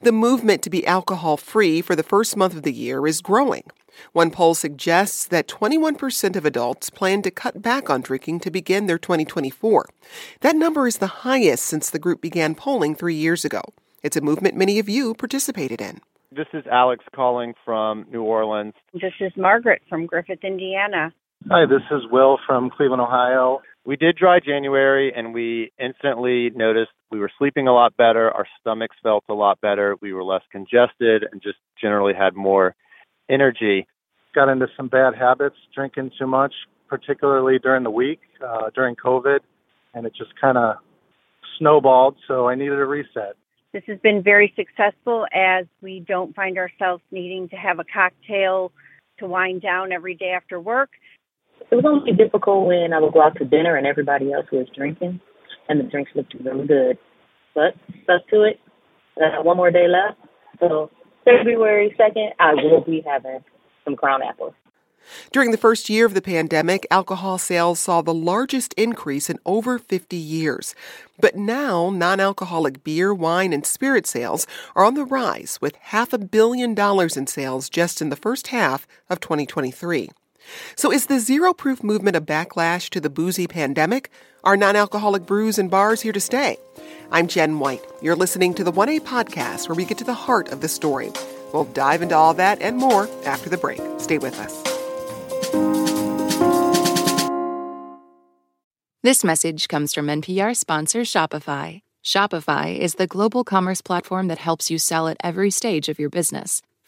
The movement to be alcohol free for the first month of the year is growing. One poll suggests that 21% of adults plan to cut back on drinking to begin their 2024. That number is the highest since the group began polling three years ago. It's a movement many of you participated in. This is Alex calling from New Orleans. This is Margaret from Griffith, Indiana. Hi, this is Will from Cleveland, Ohio. We did dry January and we instantly noticed we were sleeping a lot better. Our stomachs felt a lot better. We were less congested and just generally had more energy. Got into some bad habits, drinking too much, particularly during the week, uh, during COVID, and it just kind of snowballed. So I needed a reset. This has been very successful as we don't find ourselves needing to have a cocktail to wind down every day after work. It was only difficult when I would go out to dinner and everybody else was drinking, and the drinks looked really good. But stuck to it. Got one more day left. So February 2nd, I will be having some crown apples. During the first year of the pandemic, alcohol sales saw the largest increase in over 50 years. But now, non alcoholic beer, wine, and spirit sales are on the rise, with half a billion dollars in sales just in the first half of 2023. So, is the zero proof movement a backlash to the boozy pandemic? Are non alcoholic brews and bars here to stay? I'm Jen White. You're listening to the 1A podcast where we get to the heart of the story. We'll dive into all that and more after the break. Stay with us. This message comes from NPR sponsor Shopify. Shopify is the global commerce platform that helps you sell at every stage of your business.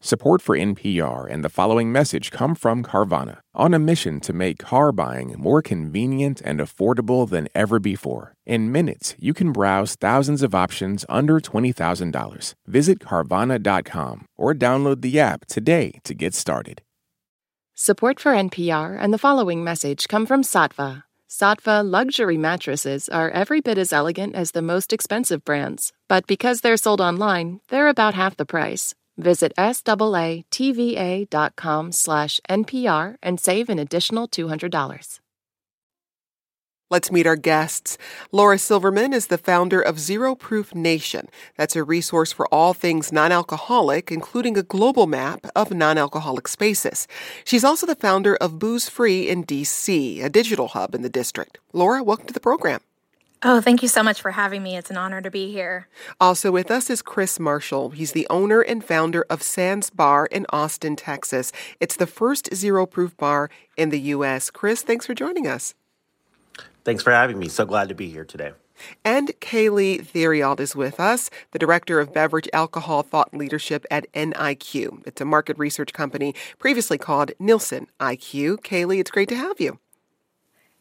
Support for NPR and the following message come from Carvana, on a mission to make car buying more convenient and affordable than ever before. In minutes, you can browse thousands of options under $20,000. Visit Carvana.com or download the app today to get started. Support for NPR and the following message come from Saatva. Saatva luxury mattresses are every bit as elegant as the most expensive brands, but because they're sold online, they're about half the price. Visit SAATVA.com slash NPR and save an additional $200. Let's meet our guests. Laura Silverman is the founder of Zero Proof Nation. That's a resource for all things non alcoholic, including a global map of non alcoholic spaces. She's also the founder of Booze Free in DC, a digital hub in the district. Laura, welcome to the program. Oh, thank you so much for having me. It's an honor to be here. Also with us is Chris Marshall. He's the owner and founder of Sans Bar in Austin, Texas. It's the first zero proof bar in the U.S. Chris, thanks for joining us. Thanks for having me. So glad to be here today. And Kaleigh Theriault is with us, the Director of Beverage Alcohol Thought Leadership at NIQ. It's a market research company previously called Nielsen IQ. Kaleigh, it's great to have you.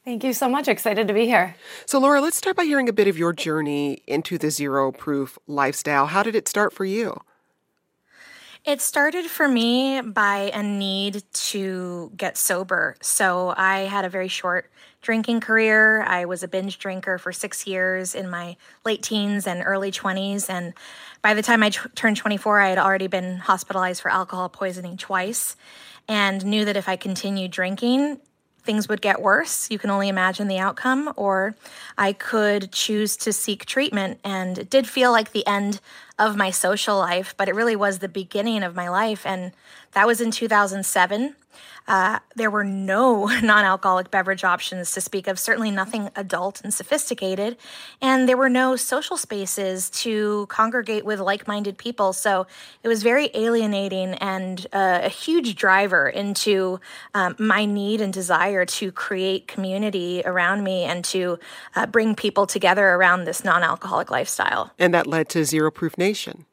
Thank you so much. Excited to be here. So, Laura, let's start by hearing a bit of your journey into the zero proof lifestyle. How did it start for you? It started for me by a need to get sober. So, I had a very short drinking career. I was a binge drinker for six years in my late teens and early 20s. And by the time I t- turned 24, I had already been hospitalized for alcohol poisoning twice and knew that if I continued drinking, things would get worse. You can only imagine the outcome. Or I could choose to seek treatment. And it did feel like the end of my social life, but it really was the beginning of my life. And that was in 2007. uh, there were no non alcoholic beverage options to speak of, certainly nothing adult and sophisticated. And there were no social spaces to congregate with like minded people. So it was very alienating and uh, a huge driver into um, my need and desire to create community around me and to uh, bring people together around this non alcoholic lifestyle. And that led to Zero Proof Nation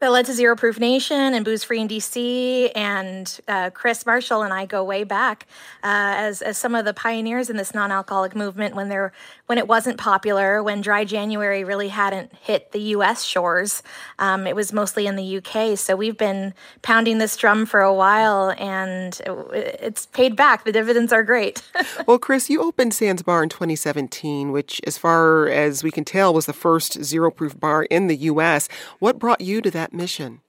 that led to Zero Proof Nation and Booze Free in DC. And uh, Chris Marshall and I go way back uh, as, as some of the pioneers in this non-alcoholic movement when there when it wasn't popular, when Dry January really hadn't hit the U.S. shores. Um, it was mostly in the U.K. So we've been pounding this drum for a while, and it, it's paid back. The dividends are great. well, Chris, you opened Sans Bar in 2017, which, as far as we can tell, was the first zero proof bar in the U.S. What brought you to that? That mission?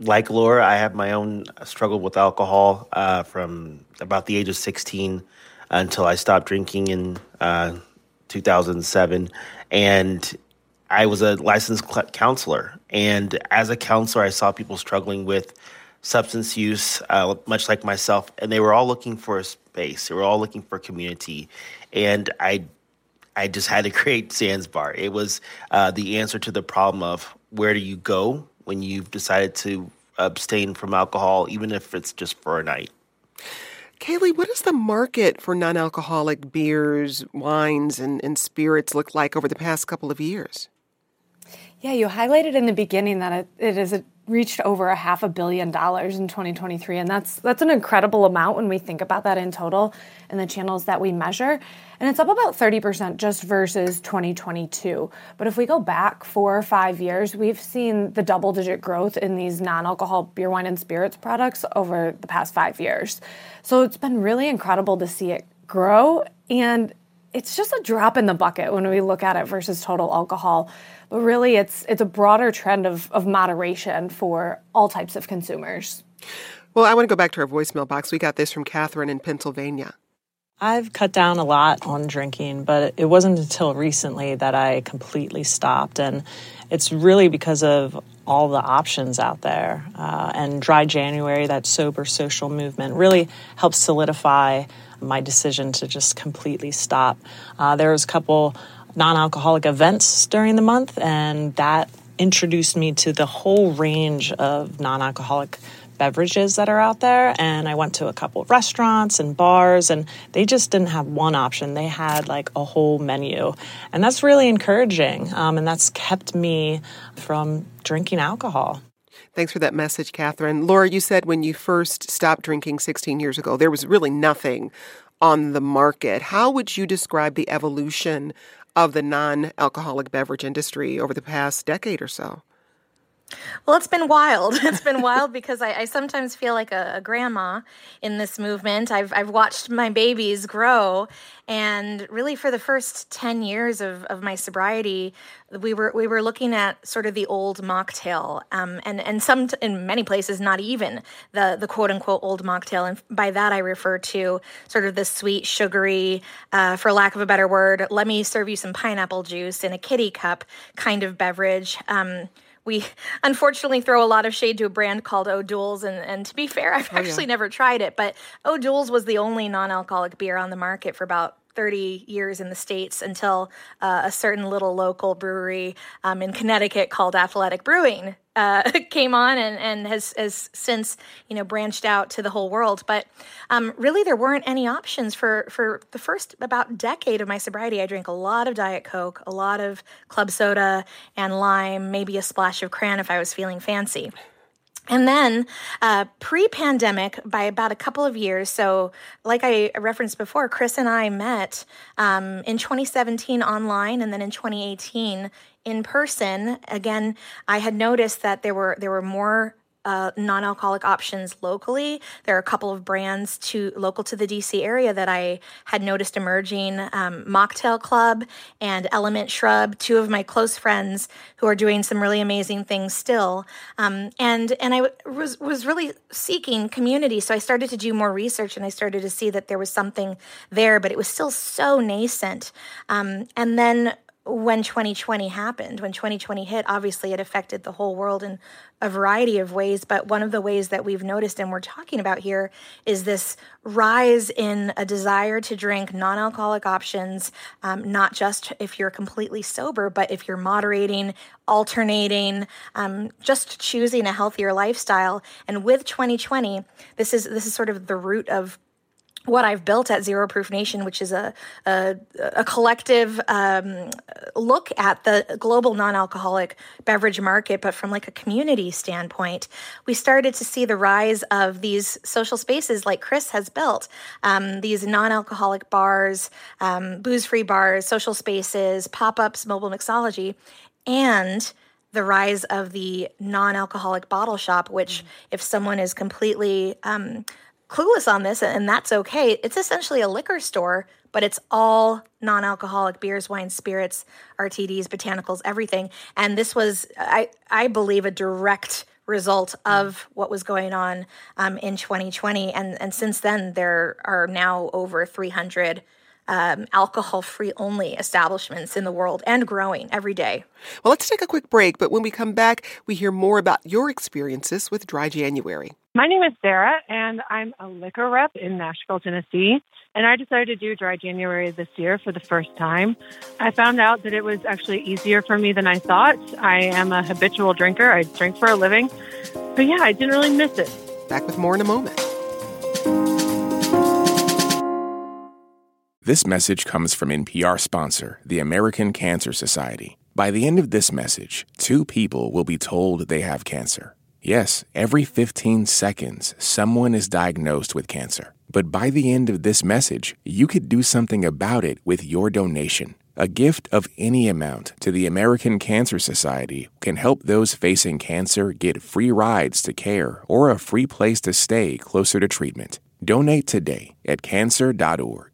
Like Laura, I have my own struggle with alcohol uh, from about the age of 16 until I stopped drinking in uh, 2007. And I was a licensed counselor. And as a counselor, I saw people struggling with substance use, uh, much like myself, and they were all looking for a space. They were all looking for community. And I I just had to create Sans Bar. It was uh, the answer to the problem of where do you go when you've decided to abstain from alcohol, even if it's just for a night. Kaleigh, what does the market for non alcoholic beers, wines, and, and spirits look like over the past couple of years? Yeah, you highlighted in the beginning that it, it is a reached over a half a billion dollars in 2023 and that's that's an incredible amount when we think about that in total and the channels that we measure. And it's up about 30% just versus 2022 but if we go back 4 or 5 years we've seen the double digit growth in these non-alcohol beer wine and spirits products over the past 5 years. So it's been really incredible to see it grow and it's just a drop in the bucket when we look at it versus total alcohol but really it's it's a broader trend of, of moderation for all types of consumers. Well, I want to go back to our voicemail box. We got this from Catherine in Pennsylvania. I've cut down a lot on drinking, but it wasn't until recently that I completely stopped. And it's really because of all the options out there. Uh, and Dry January, that sober social movement, really helps solidify my decision to just completely stop. Uh, there was a couple non alcoholic events during the month, and that introduced me to the whole range of non alcoholic beverages that are out there. And I went to a couple restaurants and bars, and they just didn't have one option. They had like a whole menu. And that's really encouraging. Um, and that's kept me from drinking alcohol. Thanks for that message, Catherine. Laura, you said when you first stopped drinking 16 years ago, there was really nothing on the market. How would you describe the evolution of the non alcoholic beverage industry over the past decade or so? Well, it's been wild. It's been wild because I, I sometimes feel like a, a, grandma in this movement. I've I've watched my babies grow, and really for the first ten years of, of my sobriety, we were we were looking at sort of the old mocktail, um, and and some in many places not even the the quote unquote old mocktail, and by that I refer to sort of the sweet, sugary, uh, for lack of a better word, let me serve you some pineapple juice in a kitty cup kind of beverage. Um, we unfortunately throw a lot of shade to a brand called O'Doul's, and, and to be fair, I've oh, actually yeah. never tried it, but O'Doul's was the only non-alcoholic beer on the market for about 30 years in the States until uh, a certain little local brewery um, in Connecticut called Athletic Brewing uh, came on and, and has, has since, you know, branched out to the whole world. But um, really, there weren't any options for, for the first about decade of my sobriety. I drank a lot of Diet Coke, a lot of club soda and lime, maybe a splash of cran if I was feeling fancy. And then, uh, pre pandemic, by about a couple of years, so like I referenced before, Chris and I met um, in 2017 online and then in 2018 in person. Again, I had noticed that there were there were more uh, non-alcoholic options locally. There are a couple of brands to local to the DC area that I had noticed emerging: um, Mocktail Club and Element Shrub, two of my close friends who are doing some really amazing things still. Um, and and I was was really seeking community, so I started to do more research, and I started to see that there was something there, but it was still so nascent. Um, and then when 2020 happened. When 2020 hit, obviously it affected the whole world in a variety of ways. But one of the ways that we've noticed and we're talking about here is this rise in a desire to drink non alcoholic options, um, not just if you're completely sober, but if you're moderating, alternating, um, just choosing a healthier lifestyle. And with 2020, this is this is sort of the root of what I've built at Zero Proof Nation, which is a a, a collective um, look at the global non-alcoholic beverage market, but from like a community standpoint, we started to see the rise of these social spaces like Chris has built, um, these non-alcoholic bars, um, booze-free bars, social spaces, pop-ups, mobile mixology, and the rise of the non-alcoholic bottle shop, which, mm-hmm. if someone is completely um, clueless on this, and that's okay. It's essentially a liquor store, but it's all non alcoholic beers, wines, spirits, RTDs, botanicals, everything. And this was, I, I believe, a direct result of what was going on um, in 2020. And, and since then, there are now over 300 um, alcohol free only establishments in the world and growing every day. Well, let's take a quick break, but when we come back, we hear more about your experiences with Dry January. My name is Sarah, and I'm a liquor rep in Nashville, Tennessee. And I decided to do Dry January this year for the first time. I found out that it was actually easier for me than I thought. I am a habitual drinker, I drink for a living. But yeah, I didn't really miss it. Back with more in a moment. This message comes from NPR sponsor, the American Cancer Society. By the end of this message, two people will be told they have cancer. Yes, every 15 seconds, someone is diagnosed with cancer. But by the end of this message, you could do something about it with your donation. A gift of any amount to the American Cancer Society can help those facing cancer get free rides to care or a free place to stay closer to treatment. Donate today at cancer.org.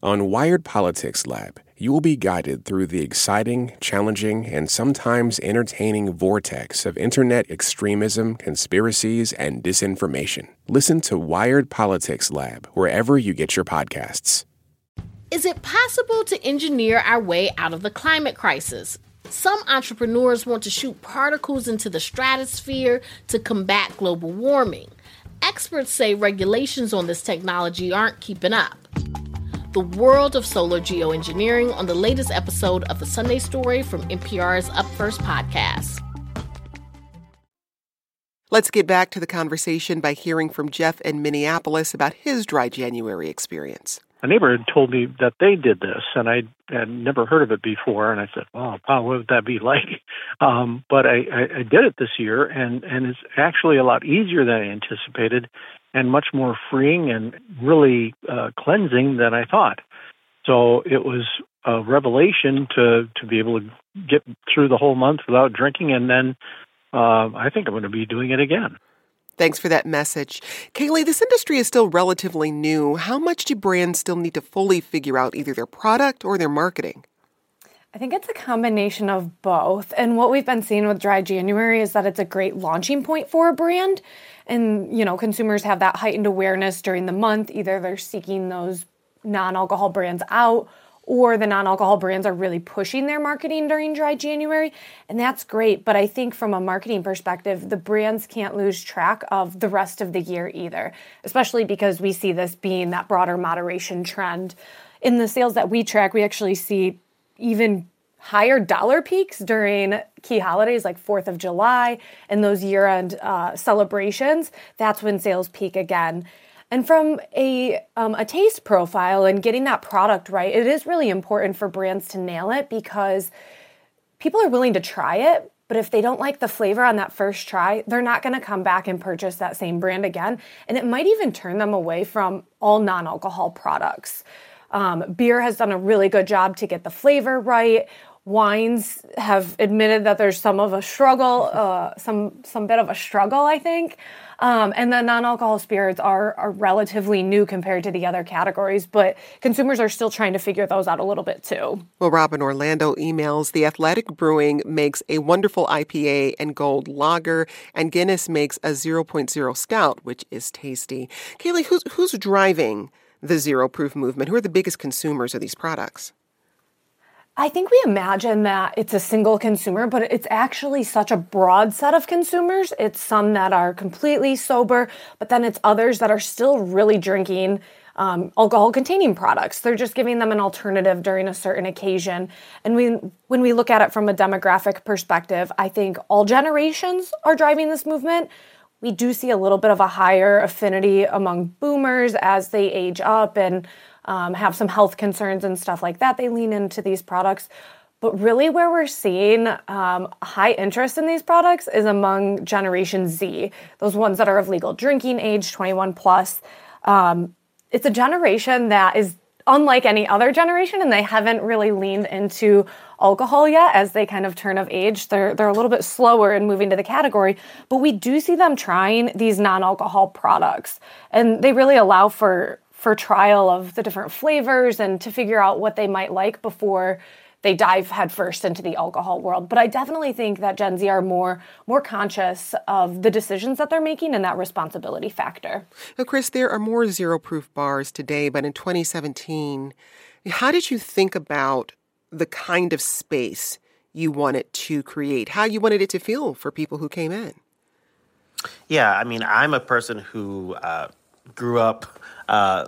On Wired Politics Lab, you will be guided through the exciting, challenging, and sometimes entertaining vortex of internet extremism, conspiracies, and disinformation. Listen to Wired Politics Lab wherever you get your podcasts. Is it possible to engineer our way out of the climate crisis? Some entrepreneurs want to shoot particles into the stratosphere to combat global warming. Experts say regulations on this technology aren't keeping up the world of solar geoengineering on the latest episode of the Sunday Story from NPR's Up First podcast. Let's get back to the conversation by hearing from Jeff in Minneapolis about his dry January experience. A neighbor had told me that they did this, and I had never heard of it before. And I said, "Well, wow, what would that be like?" Um, but I, I, I did it this year, and and it's actually a lot easier than I anticipated and much more freeing and really uh, cleansing than I thought. So it was a revelation to to be able to get through the whole month without drinking, and then uh, I think I'm going to be doing it again. Thanks for that message. Kaleigh, this industry is still relatively new. How much do brands still need to fully figure out either their product or their marketing? I think it's a combination of both. And what we've been seeing with Dry January is that it's a great launching point for a brand. And, you know, consumers have that heightened awareness during the month. Either they're seeking those non alcohol brands out or the non alcohol brands are really pushing their marketing during dry January. And that's great. But I think from a marketing perspective, the brands can't lose track of the rest of the year either, especially because we see this being that broader moderation trend. In the sales that we track, we actually see even higher dollar peaks during key holidays like 4th of July and those year end uh, celebrations. That's when sales peak again. And from a, um, a taste profile and getting that product right, it is really important for brands to nail it because people are willing to try it. But if they don't like the flavor on that first try, they're not going to come back and purchase that same brand again. And it might even turn them away from all non alcohol products. Um, beer has done a really good job to get the flavor right. Wines have admitted that there's some of a struggle, uh, some some bit of a struggle, I think. Um, and the non-alcohol spirits are, are relatively new compared to the other categories, but consumers are still trying to figure those out a little bit too. Well, Robin Orlando emails The Athletic Brewing makes a wonderful IPA and gold lager, and Guinness makes a 0.0 stout, which is tasty. Kaleigh, who's, who's driving the zero proof movement? Who are the biggest consumers of these products? I think we imagine that it's a single consumer, but it's actually such a broad set of consumers. It's some that are completely sober, but then it's others that are still really drinking um, alcohol containing products. They're just giving them an alternative during a certain occasion. And we, when we look at it from a demographic perspective, I think all generations are driving this movement. We do see a little bit of a higher affinity among boomers as they age up and um, have some health concerns and stuff like that, they lean into these products. But really, where we're seeing um, high interest in these products is among Generation Z, those ones that are of legal drinking age, 21 plus. Um, it's a generation that is unlike any other generation, and they haven't really leaned into alcohol yet as they kind of turn of age. They're they're a little bit slower in moving to the category, but we do see them trying these non-alcohol products, and they really allow for for trial of the different flavors and to figure out what they might like before they dive headfirst into the alcohol world. But I definitely think that Gen Z are more more conscious of the decisions that they're making and that responsibility factor. Now, Chris, there are more zero proof bars today, but in 2017, how did you think about the kind of space you wanted to create? How you wanted it to feel for people who came in? Yeah, I mean, I'm a person who uh, grew up uh,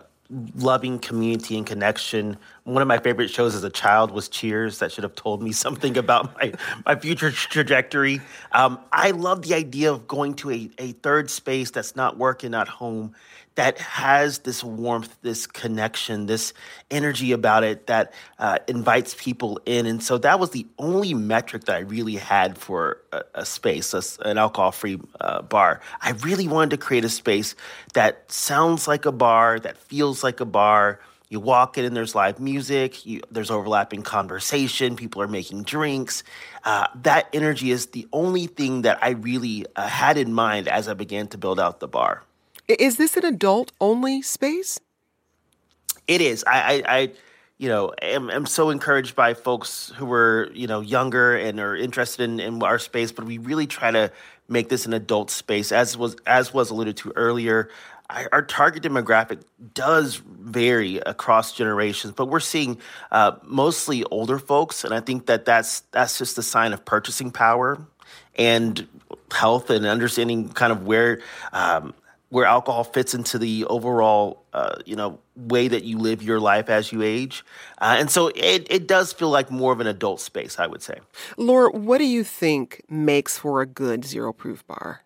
loving community and connection. One of my favorite shows as a child was Cheers. That should have told me something about my, my future trajectory. Um, I love the idea of going to a, a third space that's not work and not home that has this warmth, this connection, this energy about it that uh, invites people in. And so that was the only metric that I really had for a, a space, a, an alcohol free uh, bar. I really wanted to create a space that sounds like a bar, that feels like a bar. You walk in and there's live music, you, there's overlapping conversation, people are making drinks. Uh, that energy is the only thing that I really uh, had in mind as I began to build out the bar. Is this an adult only space? It is. I, I, I you know, am, am so encouraged by folks who are, you know, younger and are interested in, in our space, but we really try to make this an adult space, as was as was alluded to earlier. Our target demographic does vary across generations, but we're seeing uh, mostly older folks, and I think that that's that's just a sign of purchasing power and health and understanding kind of where um, where alcohol fits into the overall, uh, you know, way that you live your life as you age. Uh, and so it, it does feel like more of an adult space, I would say. Laura, what do you think makes for a good zero proof bar?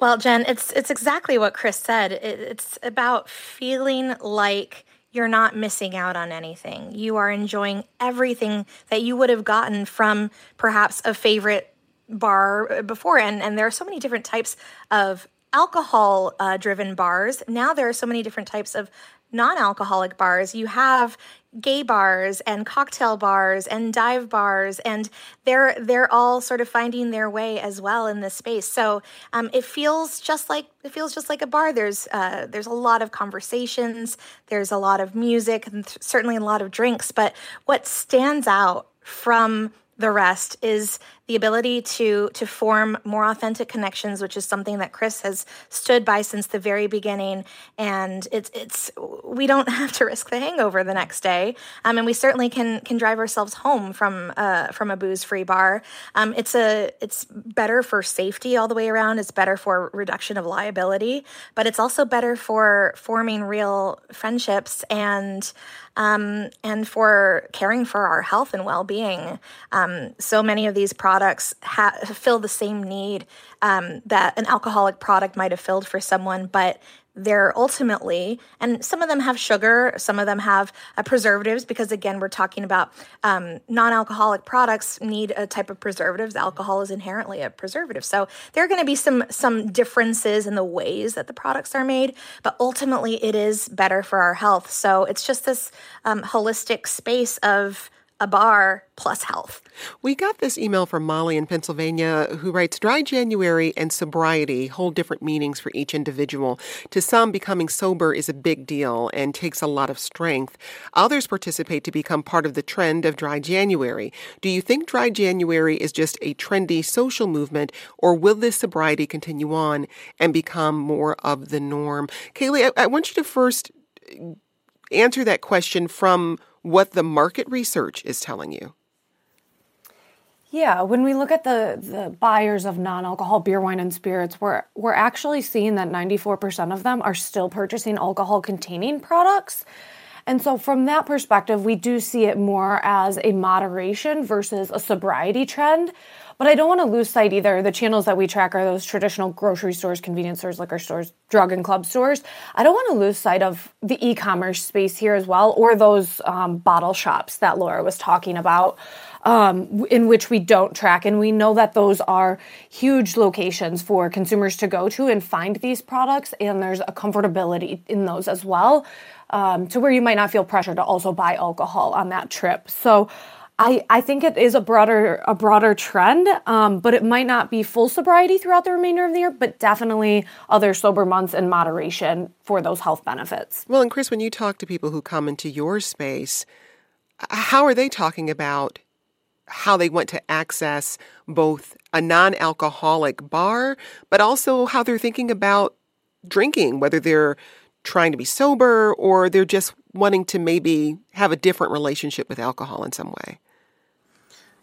Well, Jen, it's it's exactly what Chris said. It, it's about feeling like you're not missing out on anything. You are enjoying everything that you would have gotten from perhaps a favorite bar before and and there are so many different types of alcohol uh, driven bars. Now there are so many different types of non-alcoholic bars. You have gay bars and cocktail bars and dive bars and they're they're all sort of finding their way as well in this space so um, it feels just like it feels just like a bar there's uh, there's a lot of conversations there's a lot of music and th- certainly a lot of drinks but what stands out from the rest is the ability to to form more authentic connections which is something that Chris has stood by since the very beginning. And it's it's we don't have to risk the hangover the next day. Um, and we certainly can can drive ourselves home from uh, from a booze free bar. Um, it's a it's better for safety all the way around. It's better for reduction of liability but it's also better for forming real friendships and um, and for caring for our health and well-being. Um, so many of these products products ha- fill the same need um, that an alcoholic product might have filled for someone, but they're ultimately, and some of them have sugar, some of them have uh, preservatives, because again, we're talking about um, non alcoholic products need a type of preservatives. Alcohol is inherently a preservative. So there are going to be some, some differences in the ways that the products are made, but ultimately it is better for our health. So it's just this um, holistic space of a bar plus health. We got this email from Molly in Pennsylvania who writes Dry January and sobriety hold different meanings for each individual. To some, becoming sober is a big deal and takes a lot of strength. Others participate to become part of the trend of Dry January. Do you think Dry January is just a trendy social movement, or will this sobriety continue on and become more of the norm? Kaleigh, I, I want you to first answer that question from what the market research is telling you. Yeah, when we look at the, the buyers of non-alcohol beer, wine, and spirits, we're we're actually seeing that 94% of them are still purchasing alcohol-containing products. And so from that perspective, we do see it more as a moderation versus a sobriety trend. But I don't want to lose sight either. The channels that we track are those traditional grocery stores, convenience stores, liquor stores, drug and club stores. I don't want to lose sight of the e commerce space here as well, or those um, bottle shops that Laura was talking about. Um, in which we don't track. And we know that those are huge locations for consumers to go to and find these products. And there's a comfortability in those as well, um, to where you might not feel pressure to also buy alcohol on that trip. So I, I think it is a broader a broader trend, um, but it might not be full sobriety throughout the remainder of the year, but definitely other sober months in moderation for those health benefits. Well, and Chris, when you talk to people who come into your space, how are they talking about how they want to access both a non-alcoholic bar, but also how they're thinking about drinking, whether they're trying to be sober or they're just wanting to maybe have a different relationship with alcohol in some way?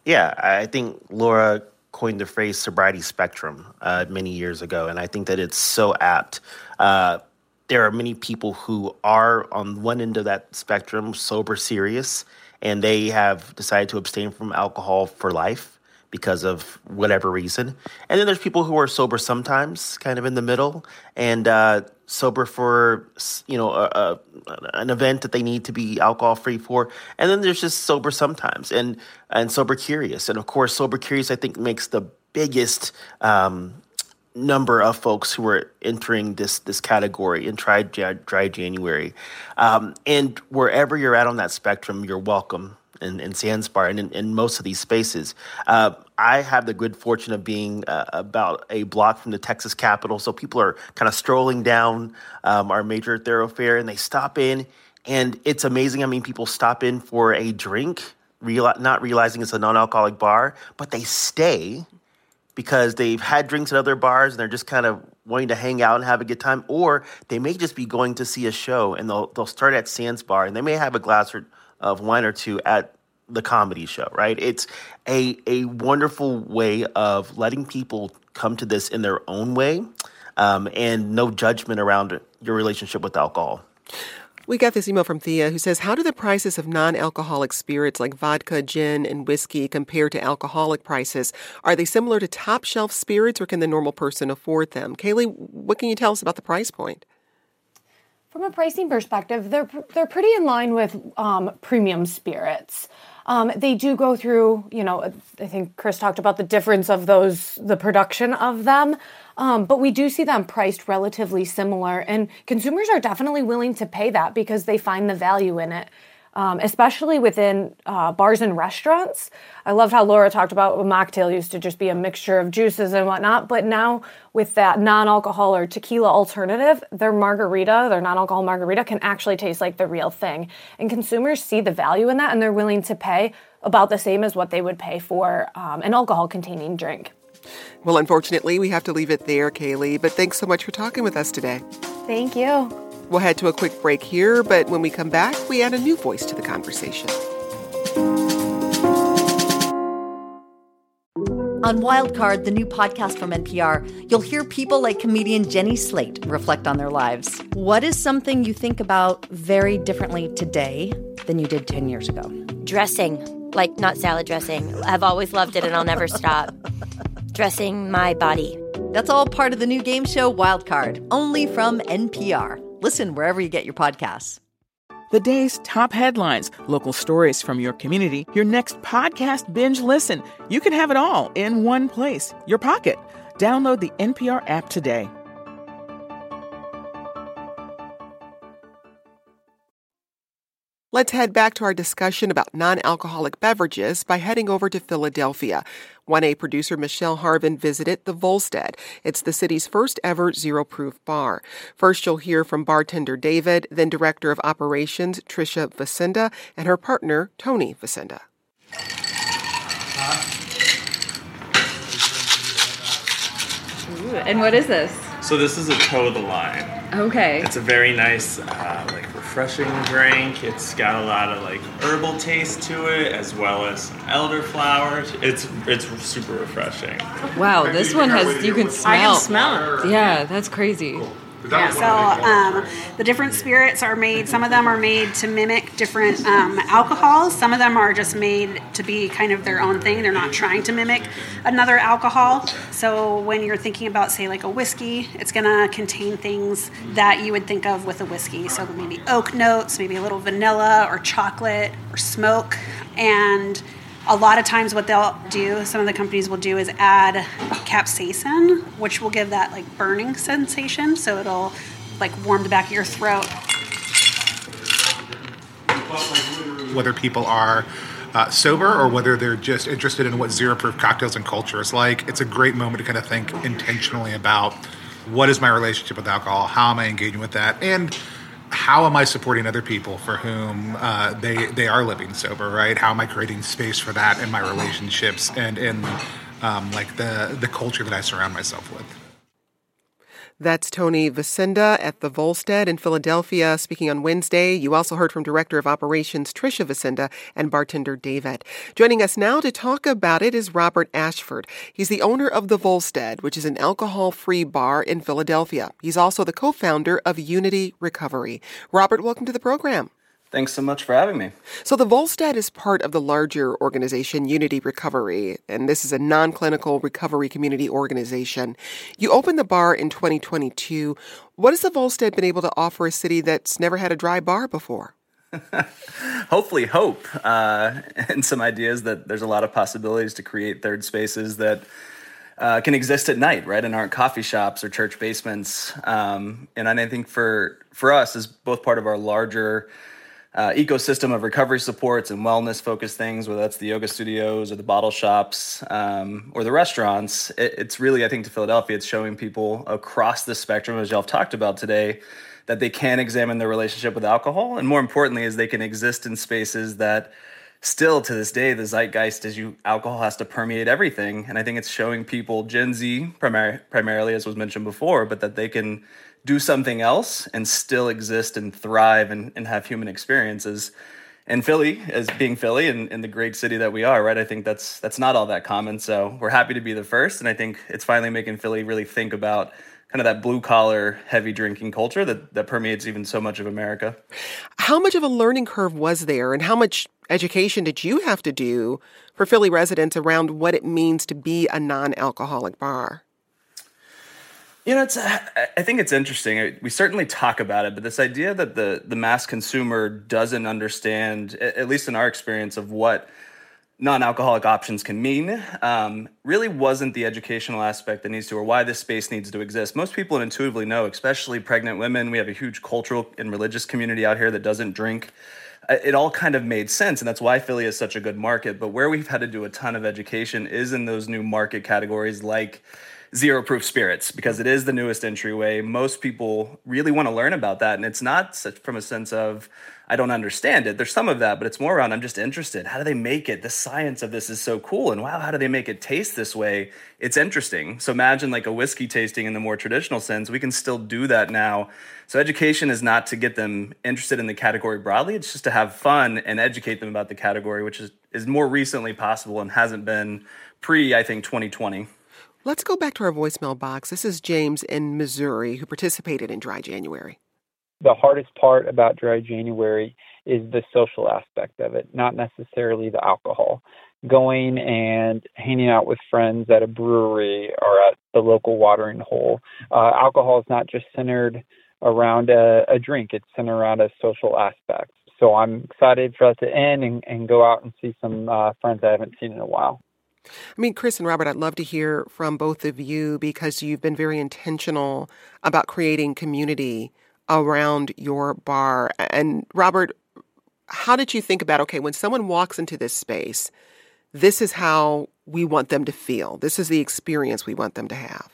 Yeah, I think Laura coined the phrase sobriety spectrum uh, many years ago, and I think that it's so apt. Uh, there are many people who are on one end of that spectrum, sober serious, and they have decided to abstain from alcohol for life because of whatever reason. And then there's people who are sober sometimes, kind of in the middle, and uh, sober for you know a, a, an event that they need to be alcohol free for. And then there's just sober sometimes, and and sober curious. And of course, sober curious I think makes the biggest um, number of folks who are entering this this category in dry, dry January. Um, and wherever you're at on that spectrum, you're welcome in, in Sans Bar and in, in most of these spaces. Uh, I have the good fortune of being uh, about a block from the Texas Capitol, so people are kind of strolling down um, our major thoroughfare and they stop in, and it's amazing. I mean, people stop in for a drink, real- not realizing it's a non alcoholic bar, but they stay because they've had drinks at other bars and they're just kind of wanting to hang out and have a good time, or they may just be going to see a show and they'll they'll start at Sans Bar and they may have a glass or of wine or two at the comedy show, right? It's a a wonderful way of letting people come to this in their own way, um, and no judgment around your relationship with alcohol. We got this email from Thea who says, How do the prices of non alcoholic spirits like vodka, gin, and whiskey compare to alcoholic prices? Are they similar to top shelf spirits or can the normal person afford them? Kaleigh, what can you tell us about the price point? From a pricing perspective, they're they're pretty in line with um, premium spirits. Um, they do go through, you know, I think Chris talked about the difference of those, the production of them. Um, but we do see them priced relatively similar, and consumers are definitely willing to pay that because they find the value in it um, especially within uh, bars and restaurants. I loved how Laura talked about a mocktail used to just be a mixture of juices and whatnot, but now with that non-alcohol or tequila alternative, their margarita, their non-alcohol margarita, can actually taste like the real thing, and consumers see the value in that, and they're willing to pay about the same as what they would pay for um, an alcohol-containing drink. Well, unfortunately, we have to leave it there, Kaleigh. But thanks so much for talking with us today. Thank you. We'll head to a quick break here, but when we come back, we add a new voice to the conversation. On Wildcard, the new podcast from NPR, you'll hear people like comedian Jenny Slate reflect on their lives. What is something you think about very differently today than you did 10 years ago? Dressing, like not salad dressing. I've always loved it and I'll never stop. Dressing my body. That's all part of the new game show Wildcard, only from NPR. Listen wherever you get your podcasts. The day's top headlines, local stories from your community, your next podcast binge listen. You can have it all in one place, your pocket. Download the NPR app today. Let's head back to our discussion about non alcoholic beverages by heading over to Philadelphia. 1A producer Michelle Harvin visited the Volstead. It's the city's first ever zero proof bar. First, you'll hear from bartender David, then Director of Operations Trisha Vasinda, and her partner Tony Vasinda. Ooh, and what is this? So this is a toe of the line. Okay. It's a very nice, uh, like refreshing drink. It's got a lot of like herbal taste to it, as well as some elderflowers. It's it's super refreshing. Wow, this one has you can smell. I can smell it. Yeah, that's crazy. Yeah, so um, the different spirits are made, some of them are made to mimic different um, alcohols. Some of them are just made to be kind of their own thing. They're not trying to mimic another alcohol. So when you're thinking about, say, like a whiskey, it's going to contain things that you would think of with a whiskey. So maybe oak notes, maybe a little vanilla or chocolate or smoke. And a lot of times what they'll do some of the companies will do is add capsaicin which will give that like burning sensation so it'll like warm the back of your throat. Whether people are uh, sober or whether they're just interested in what zero proof cocktails and culture is like it's a great moment to kind of think intentionally about what is my relationship with alcohol? How am i engaging with that? And how am I supporting other people for whom uh, they they are living sober? Right? How am I creating space for that in my relationships and in um, like the the culture that I surround myself with? That's Tony Vasinda at the Volstead in Philadelphia speaking on Wednesday. You also heard from Director of Operations Trisha Vasinda and bartender David. Joining us now to talk about it is Robert Ashford. He's the owner of the Volstead, which is an alcohol-free bar in Philadelphia. He's also the co-founder of Unity Recovery. Robert, welcome to the program. Thanks so much for having me. So, the Volstead is part of the larger organization, Unity Recovery, and this is a non clinical recovery community organization. You opened the bar in 2022. What has the Volstead been able to offer a city that's never had a dry bar before? Hopefully, hope uh, and some ideas that there's a lot of possibilities to create third spaces that uh, can exist at night, right, and aren't coffee shops or church basements. Um, and I think for for us, as both part of our larger uh, ecosystem of recovery supports and wellness focused things, whether that's the yoga studios or the bottle shops um, or the restaurants. It, it's really, I think, to Philadelphia, it's showing people across the spectrum, as y'all have talked about today, that they can examine their relationship with alcohol. And more importantly, is they can exist in spaces that still to this day, the zeitgeist is you alcohol has to permeate everything. And I think it's showing people, Gen Z primar- primarily, as was mentioned before, but that they can do something else and still exist and thrive and, and have human experiences. And Philly, as being Philly and, and the great city that we are, right? I think that's that's not all that common. So we're happy to be the first, and I think it's finally making Philly really think about kind of that blue collar, heavy drinking culture that that permeates even so much of America. How much of a learning curve was there, and how much education did you have to do for Philly residents around what it means to be a non-alcoholic bar? You know, it's. I think it's interesting. We certainly talk about it, but this idea that the the mass consumer doesn't understand, at least in our experience, of what non-alcoholic options can mean, um, really wasn't the educational aspect that needs to, or why this space needs to exist. Most people intuitively know, especially pregnant women. We have a huge cultural and religious community out here that doesn't drink. It all kind of made sense, and that's why Philly is such a good market. But where we've had to do a ton of education is in those new market categories like zero proof spirits because it is the newest entryway. Most people really want to learn about that. And it's not from a sense of, I don't understand it. There's some of that, but it's more around, I'm just interested. How do they make it? The science of this is so cool. And wow, how do they make it taste this way? It's interesting. So imagine like a whiskey tasting in the more traditional sense. We can still do that now. So education is not to get them interested in the category broadly. It's just to have fun and educate them about the category, which is, is more recently possible and hasn't been pre, I think, 2020. Let's go back to our voicemail box. This is James in Missouri who participated in Dry January. The hardest part about Dry January is the social aspect of it, not necessarily the alcohol. Going and hanging out with friends at a brewery or at the local watering hole. Uh, alcohol is not just centered around a, a drink, it's centered around a social aspect. So I'm excited for us to end and, and go out and see some uh, friends I haven't seen in a while. I mean, Chris and Robert, I'd love to hear from both of you because you've been very intentional about creating community around your bar. And Robert, how did you think about okay, when someone walks into this space, this is how we want them to feel. This is the experience we want them to have.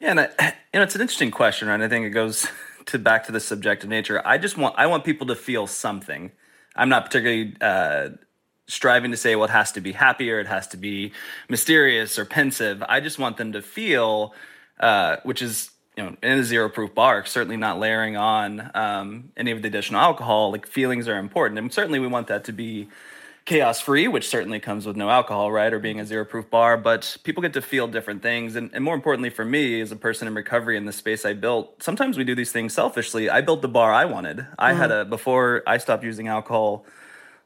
Yeah, and I, you know, it's an interesting question, right? I think it goes to back to the subjective nature. I just want I want people to feel something. I'm not particularly uh, striving to say, well, it has to be happy or it has to be mysterious or pensive. I just want them to feel, uh, which is you know, in a zero proof bar, certainly not layering on um, any of the additional alcohol. Like feelings are important, and certainly we want that to be chaos free, which certainly comes with no alcohol, right? Or being a zero proof bar. But people get to feel different things. And, and, more importantly for me, as a person in recovery in the space I built, sometimes we do these things selfishly. I built the bar I wanted. I mm-hmm. had a, before I stopped using alcohol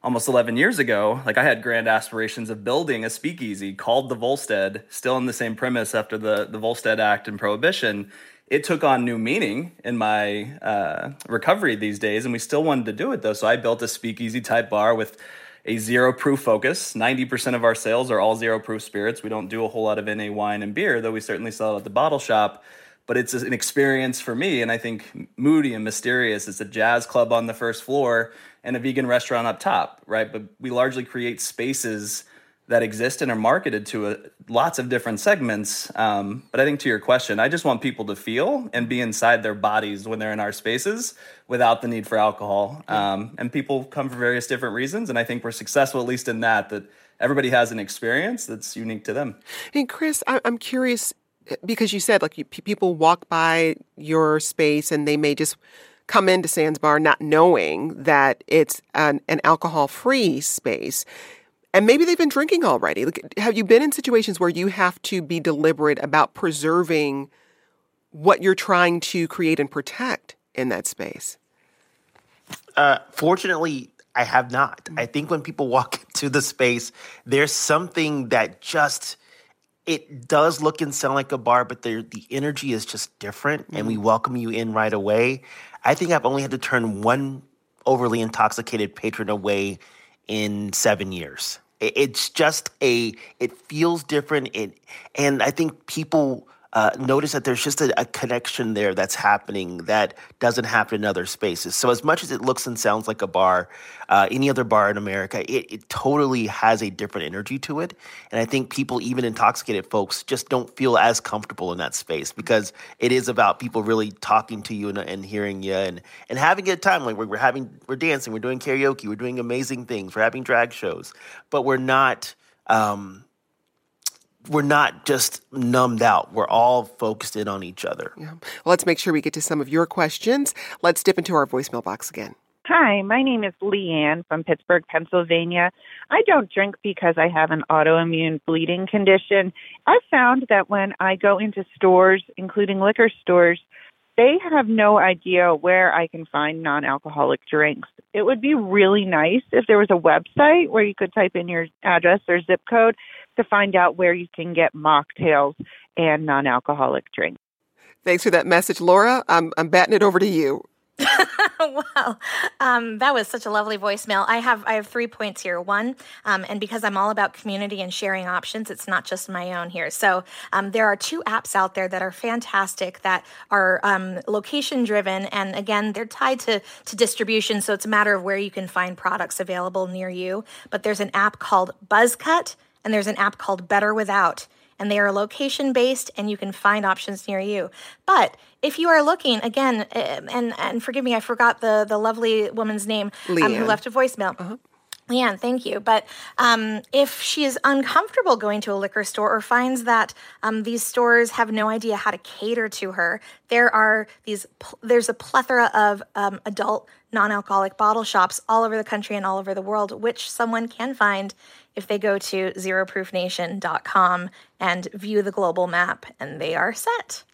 almost 11 years ago, like I had grand aspirations of building a speakeasy called the Volstead, still in the same premise after the, the Volstead Act and Prohibition it took on new meaning in my uh, recovery these days, and we still wanted to do it though. So I built a speakeasy type bar with a zero proof focus. 90% of our sales are all zero proof spirits. We don't do a whole lot of NA wine and beer, though we certainly sell it at the bottle shop. But it's an experience for me, and I think moody and mysterious. It's a jazz club on the first floor and a vegan restaurant up top, right? But we largely create spaces that exist and are marketed to a, lots of different segments. Um, but I think to your question, I just want people to feel and be inside their bodies when they're in our spaces without the need for alcohol. Um, and people come for various different reasons, and I think we're successful at least in that. That everybody has an experience that's unique to them. And Chris, I'm curious because you said like you, people walk by your space and they may just come into Sans Bar not knowing that it's an, an alcohol free space and maybe they've been drinking already. Like, have you been in situations where you have to be deliberate about preserving what you're trying to create and protect in that space? Uh, fortunately, I have not. I think when people walk into the space, there's something that just it does look and sound like a bar, but the the energy is just different, mm-hmm. and we mm. welcome you in right away. I think I've only had to turn one overly intoxicated patron away in seven years. It's just a, it feels different. It, and I think people uh, notice that there's just a, a, connection there that's happening that doesn't happen in other spaces. So, as much as it looks and sounds like a bar, uh, any other bar in America, it, it totally has a different energy to it. And I think people, even intoxicated folks, just don't feel as comfortable in that space because it is about people really talking to you and, and hearing you and, and having a time. Like we're, we're having, we're dancing, we're doing karaoke, we're doing amazing things, we're having drag shows, but we're not. Um, we're not just numbed out. We're all focused in on each other. Yeah. Well, let's make sure we get to some of your questions. Let's dip into our voicemail box again. Hi, my name is Leanne from Pittsburgh, Pennsylvania. I don't drink because I have an autoimmune bleeding condition. I've found that when I go into stores, including liquor stores, they have no idea where I can find non alcoholic drinks. It would be really nice if there was a website where you could type in your address or zip code to find out where you can get mocktails and non alcoholic drinks. Thanks for that message, Laura. I'm, I'm batting it over to you. wow, um, that was such a lovely voicemail. I have I have three points here. One, um, and because I'm all about community and sharing options, it's not just my own here. So um, there are two apps out there that are fantastic that are um, location driven, and again, they're tied to to distribution. So it's a matter of where you can find products available near you. But there's an app called Buzzcut and there's an app called Better Without. And they are location based and you can find options near you. But if you are looking again, eh, and and forgive me, I forgot the the lovely woman's name um, who left a voicemail. Uh-huh. Leanne, thank you. But um, if she is uncomfortable going to a liquor store or finds that um, these stores have no idea how to cater to her, there are these. There's a plethora of um, adult non-alcoholic bottle shops all over the country and all over the world, which someone can find if they go to zeroproofnation.com and view the global map, and they are set.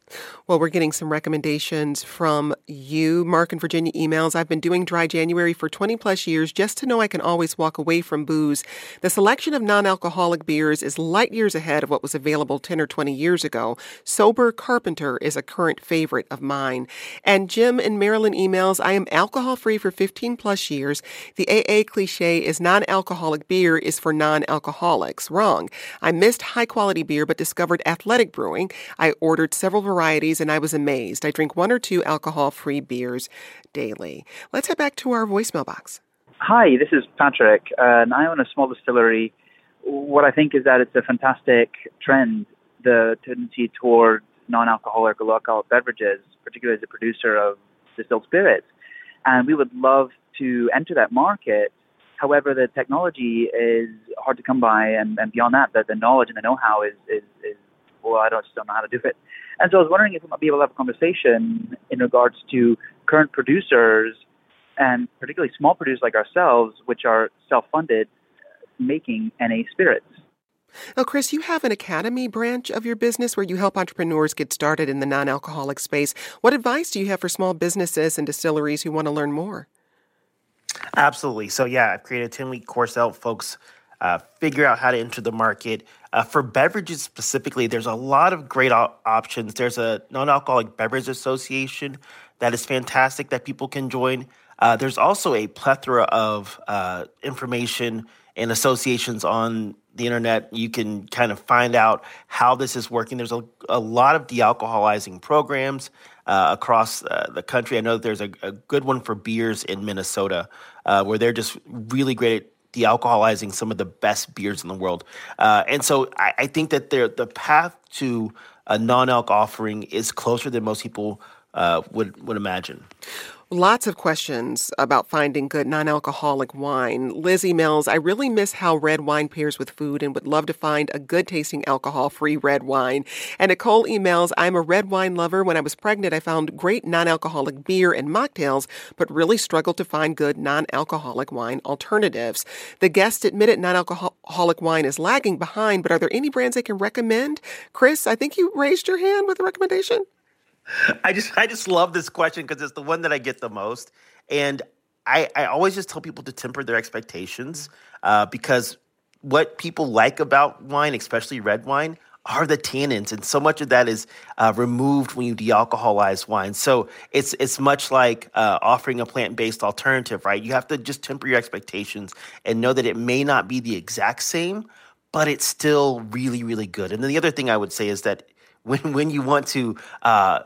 Well, we're getting some recommendations from you, Mark and Virginia emails. I've been doing dry January for 20 plus years just to know I can always walk away from booze. The selection of non alcoholic beers is light years ahead of what was available 10 or 20 years ago. Sober Carpenter is a current favorite of mine. And Jim and Marilyn emails I am alcohol free for 15 plus years. The AA cliche is non alcoholic beer is for non alcoholics. Wrong. I missed high quality beer but discovered athletic brewing. I ordered several varieties varieties, and I was amazed. I drink one or two alcohol free beers daily. Let's head back to our voicemail box. Hi, this is Patrick, and I own a small distillery. What I think is that it's a fantastic trend, the tendency toward non-alcoholic or low-alcohol beverages, particularly as a producer of distilled spirits. And we would love to enter that market. However, the technology is hard to come by, and, and beyond that, the, the knowledge and the know-how is, is, is well, I don't, just don't know how to do it. And so I was wondering if we might be able to have a conversation in regards to current producers and particularly small producers like ourselves, which are self-funded, making NA spirits. Now, Chris, you have an academy branch of your business where you help entrepreneurs get started in the non alcoholic space. What advice do you have for small businesses and distilleries who want to learn more? Absolutely. So, yeah, I've created a 10 week course to help folks uh, figure out how to enter the market. Uh, for beverages specifically, there's a lot of great op- options. There's a non alcoholic beverage association that is fantastic that people can join. Uh, there's also a plethora of uh, information and associations on the internet. You can kind of find out how this is working. There's a, a lot of de alcoholizing programs uh, across uh, the country. I know that there's a, a, good one for beers in Minnesota uh, where they're just really great at dealcoholizing some of the best beers in the world. Uh, and so I, I think that the path to a non-alc offering is closer than most people uh, would would imagine. Lots of questions about finding good non alcoholic wine. Lizzie Mills, I really miss how red wine pairs with food and would love to find a good tasting alcohol free red wine. And Nicole emails, I'm a red wine lover. When I was pregnant, I found great non alcoholic beer and mocktails, but really struggled to find good non alcoholic wine alternatives. The guest admitted non alcoholic wine is lagging behind, but are there any brands they can recommend? Chris, I think you raised your hand with a recommendation. I just I just love this question because it's the one that I get the most, and I I always just tell people to temper their expectations uh, because what people like about wine, especially red wine, are the tannins, and so much of that is uh, removed when you dealcoholize wine. So it's it's much like uh, offering a plant based alternative, right? You have to just temper your expectations and know that it may not be the exact same, but it's still really really good. And then the other thing I would say is that when when you want to uh,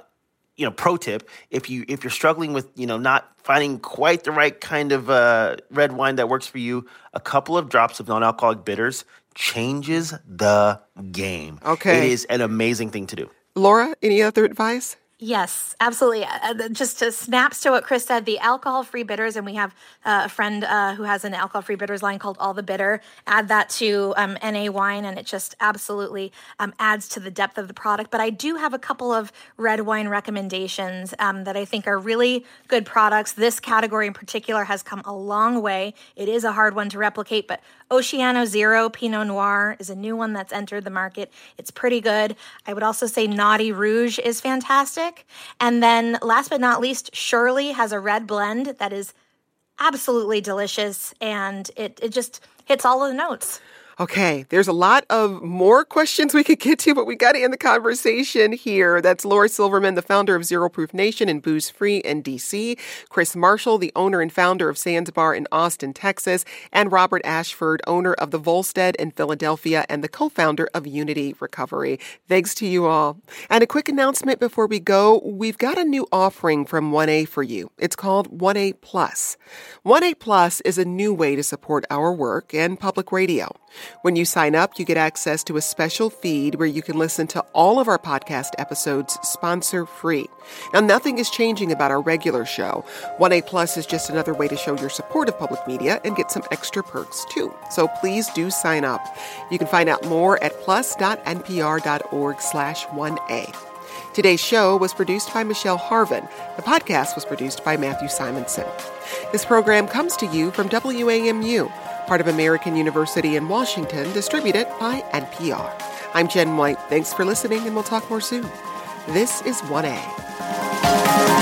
you know, pro tip: if you if you're struggling with you know not finding quite the right kind of uh, red wine that works for you, a couple of drops of non-alcoholic bitters changes the game. Okay, it is an amazing thing to do. Laura, any other advice? Yes, absolutely. Uh, uh just to snaps to what Chris said, the alcohol-free bitters, and we have uh, a friend uh, who has an alcohol-free bitters line called All the Bitter. Add that to um, NA wine, and it just absolutely um, adds to the depth of the product. But I do have a couple of red wine recommendations um, that I think are really good products. This category in particular has come a long way. It is a hard one to replicate, but Oceano Zero Pinot Noir is a new one that's entered the market. It's pretty good. I would also say Noughty Rouge is fantastic. And then last but not least, Shirley has a red blend that is absolutely delicious and it, it just hits all of the notes. Okay, there's a lot of more questions we could get to, but we got to end the conversation here. That's Laura Silverman, the founder of Zero Proof Nation and Booze Free in DC, Chris Marshall, the owner and founder of Sans Bar in Austin, Texas, and Robert Ashford, owner of the Volstead in Philadelphia and the co-founder of Unity Recovery. Thanks to you all. And a quick announcement before we go, we've got a new offering from 1A for you. It's called 1A Plus. 1A Plus is a new way to support our work and public radio. When you sign up, you get access to a special feed where you can listen to all of our podcast episodes sponsor free. Now, nothing is changing about our regular show. 1A Plus is just another way to show your support of public media and get some extra perks too. So please do sign up. You can find out more at plus.npr.org slash 1A. Today's show was produced by Michelle Harvin. The podcast was produced by Matthew Simonson. This program comes to you from WAMU part of American University in Washington, distributed by NPR. I'm Jen White. Thanks for listening, and we'll talk more soon. This is 1A.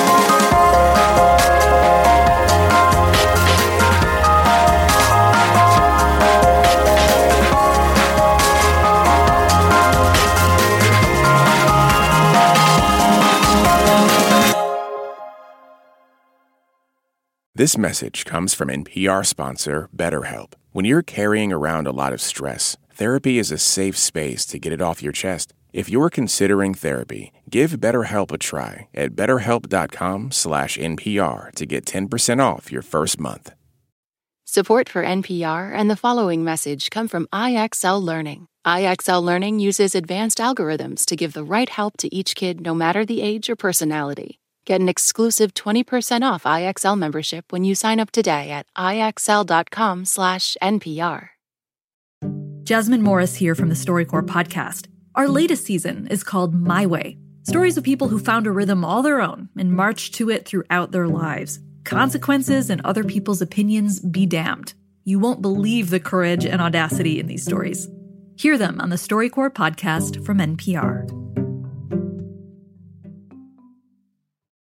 This message comes from NPR sponsor BetterHelp. When you're carrying around a lot of stress, therapy is a safe space to get it off your chest. If you're considering therapy, give BetterHelp a try at betterhelp.com/npr to get 10% off your first month. Support for NPR and the following message come from IXL Learning. IXL Learning uses advanced algorithms to give the right help to each kid no matter the age or personality. Get an exclusive 20% off IXL membership when you sign up today at IXL.com/NPR. Jasmine Morris here from the StoryCorps podcast. Our latest season is called My Way. Stories of people who found a rhythm all their own and marched to it throughout their lives. Consequences and other people's opinions be damned. You won't believe the courage and audacity in these stories. Hear them on the StoryCorps podcast from NPR.